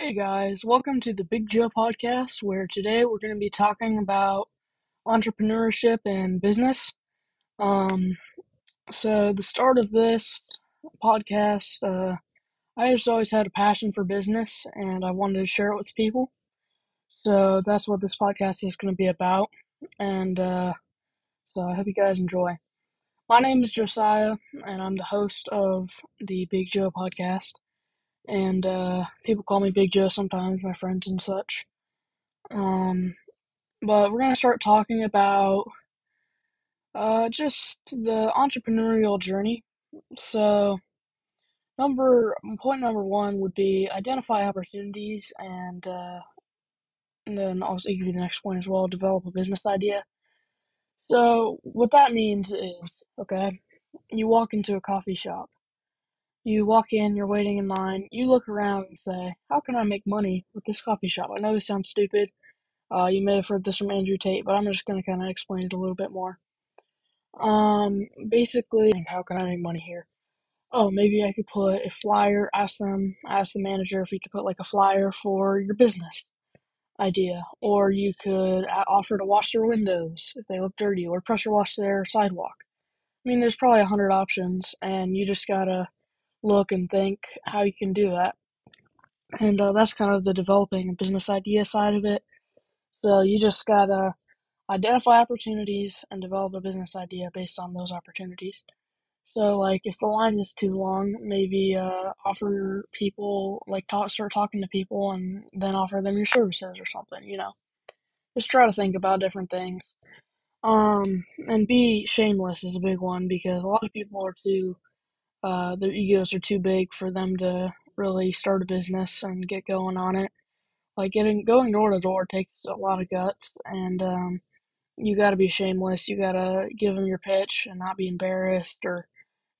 Hey guys, welcome to the Big Joe podcast, where today we're going to be talking about entrepreneurship and business. Um, so the start of this podcast, uh, I just always had a passion for business, and I wanted to share it with people. So that's what this podcast is going to be about, and uh, so I hope you guys enjoy. My name is Josiah, and I'm the host of the Big Joe podcast and uh, people call me Big Joe sometimes, my friends and such. Um, but we're gonna start talking about uh, just the entrepreneurial journey. So, number point number one would be identify opportunities, and uh, and then I'll give you the next point as well. Develop a business idea. So, what that means is, okay, you walk into a coffee shop you walk in, you're waiting in line, you look around and say, How can I make money with this coffee shop? I know this sounds stupid. Uh, you may have heard this from Andrew Tate, but I'm just going to kind of explain it a little bit more. Um, basically, how can I make money here? Oh, maybe I could put a flyer, ask them, ask the manager if you could put like a flyer for your business idea. Or you could offer to wash their windows if they look dirty, or pressure wash their sidewalk. I mean, there's probably a hundred options, and you just gotta look and think how you can do that. And uh, that's kind of the developing business idea side of it. So you just gotta identify opportunities and develop a business idea based on those opportunities. So like if the line is too long, maybe uh, offer people like talk start talking to people and then offer them your services or something. You know, just try to think about different things. Um, and be shameless is a big one because a lot of people are too uh, their egos are too big for them to really start a business and get going on it. Like getting going door to door takes a lot of guts, and um, you got to be shameless. You got to give them your pitch and not be embarrassed or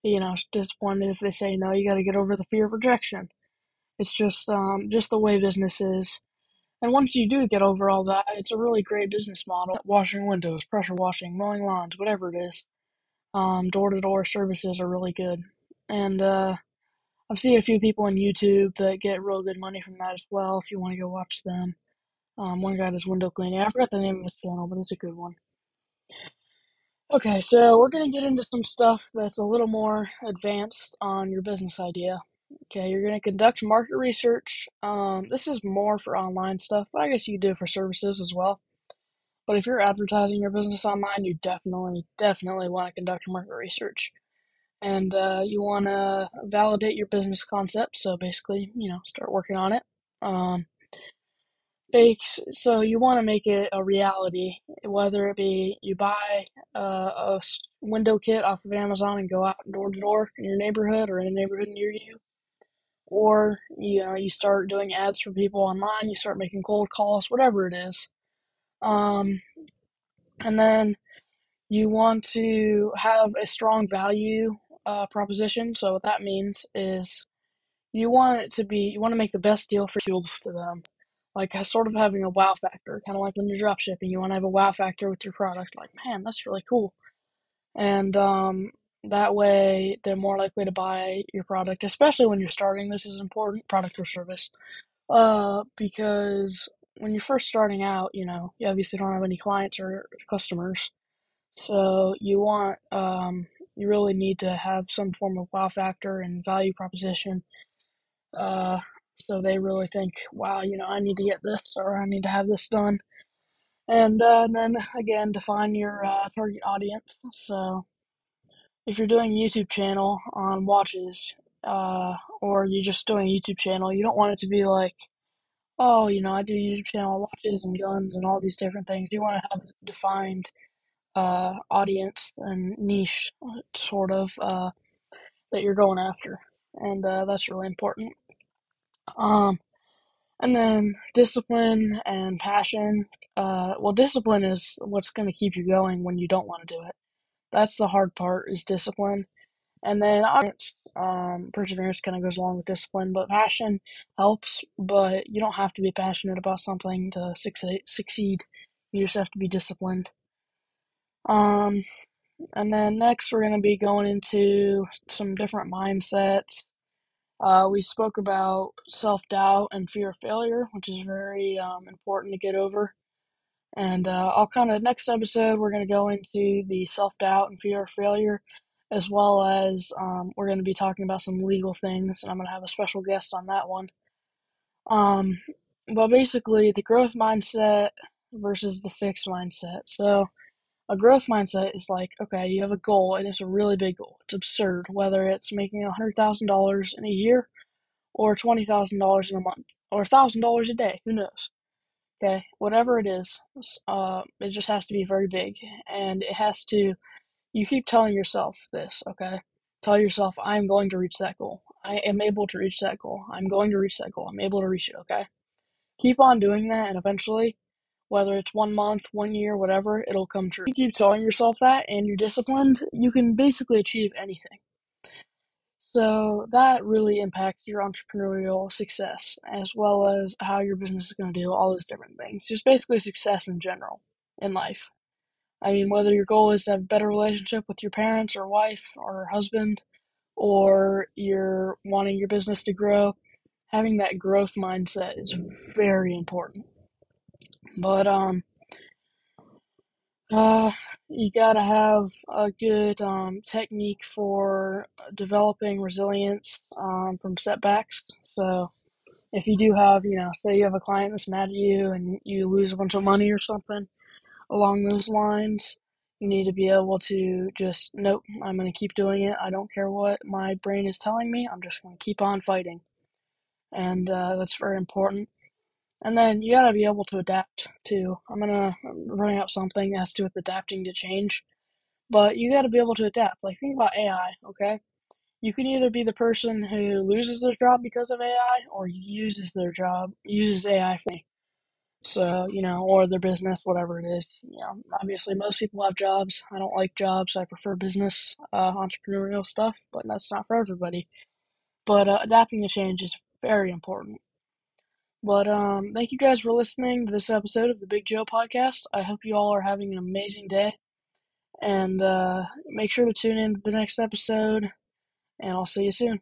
you know disappointed if they say no. You got to get over the fear of rejection. It's just um, just the way business is. And once you do get over all that, it's a really great business model. Washing windows, pressure washing, mowing lawns, whatever it is. Door to door services are really good and uh, I've seen a few people on YouTube that get real good money from that as well. If you want to go watch them, um, one guy does window cleaning. I forgot the name of his channel, but it's a good one. Okay, so we're gonna get into some stuff that's a little more advanced on your business idea. Okay, you're gonna conduct market research. Um, this is more for online stuff, but I guess you do it for services as well. But if you're advertising your business online, you definitely, definitely want to conduct market research and uh, you want to validate your business concept. So basically, you know, start working on it. Um, so you want to make it a reality, whether it be you buy uh, a window kit off of Amazon and go out door to door in your neighborhood or in a neighborhood near you, or you know you start doing ads for people online, you start making cold calls, whatever it is. Um, and then you want to have a strong value uh, proposition. So what that means is you want it to be you want to make the best deal for fuels to them, like sort of having a wow factor, kind of like when you're drop shipping. You want to have a wow factor with your product, like man, that's really cool, and um, that way they're more likely to buy your product, especially when you're starting. This is important, product or service, uh, because when you're first starting out, you know you obviously don't have any clients or customers, so you want um, you really need to have some form of wow factor and value proposition. Uh, so they really think, wow, you know, I need to get this or I need to have this done. And, uh, and then again, define your uh, target audience. So if you're doing YouTube channel on watches, uh, or you're just doing YouTube channel, you don't want it to be like, oh, you know, I do YouTube channel watches and guns and all these different things. You want to have defined uh, audience and niche sort of uh, that you're going after, and uh, that's really important. Um, and then discipline and passion. Uh, well, discipline is what's going to keep you going when you don't want to do it. That's the hard part is discipline, and then um, perseverance kind of goes along with discipline, but passion helps. But you don't have to be passionate about something to succeed. Succeed, you just have to be disciplined. Um, and then next we're going to be going into some different mindsets Uh, we spoke about self doubt and fear of failure, which is very um, important to get over. And uh, I'll kind of next episode we're going to go into the self doubt and fear of failure, as well as um, we're going to be talking about some legal things, and I'm going to have a special guest on that one. Um, but basically, the growth mindset versus the fixed mindset. So, a growth mindset is like, okay, you have a goal, and it's a really big goal. It's absurd, whether it's making $100,000 in a year or $20,000 in a month or $1,000 a day, who knows? Okay, whatever it is, uh, it just has to be very big, and it has to. You keep telling yourself this, okay? Tell yourself, I'm going to reach that goal. I am able to reach that goal. I'm going to reach that goal. I'm able to reach it, okay? Keep on doing that, and eventually, whether it's one month, one year, whatever, it'll come true. You keep telling yourself that, and you're disciplined, you can basically achieve anything. So that really impacts your entrepreneurial success as well as how your business is going to do all those different things. Just basically success in general in life. I mean, whether your goal is to have a better relationship with your parents or wife or husband, or you're wanting your business to grow, having that growth mindset is very important. But um, uh, you gotta have a good um, technique for developing resilience um, from setbacks. So, if you do have, you know, say you have a client that's mad at you and you lose a bunch of money or something along those lines, you need to be able to just, nope, I'm going to keep doing it. I don't care what my brain is telling me. I'm just going to keep on fighting. And uh, that's very important. And then you gotta be able to adapt too. I'm gonna bring up something as to with adapting to change, but you gotta be able to adapt. Like think about AI, okay? You can either be the person who loses their job because of AI, or uses their job uses AI for me. So you know, or their business, whatever it is. You know, obviously most people have jobs. I don't like jobs. I prefer business, uh, entrepreneurial stuff, but that's not for everybody. But uh, adapting to change is very important. But um, thank you guys for listening to this episode of the Big Joe podcast. I hope you all are having an amazing day. And uh, make sure to tune in to the next episode, and I'll see you soon.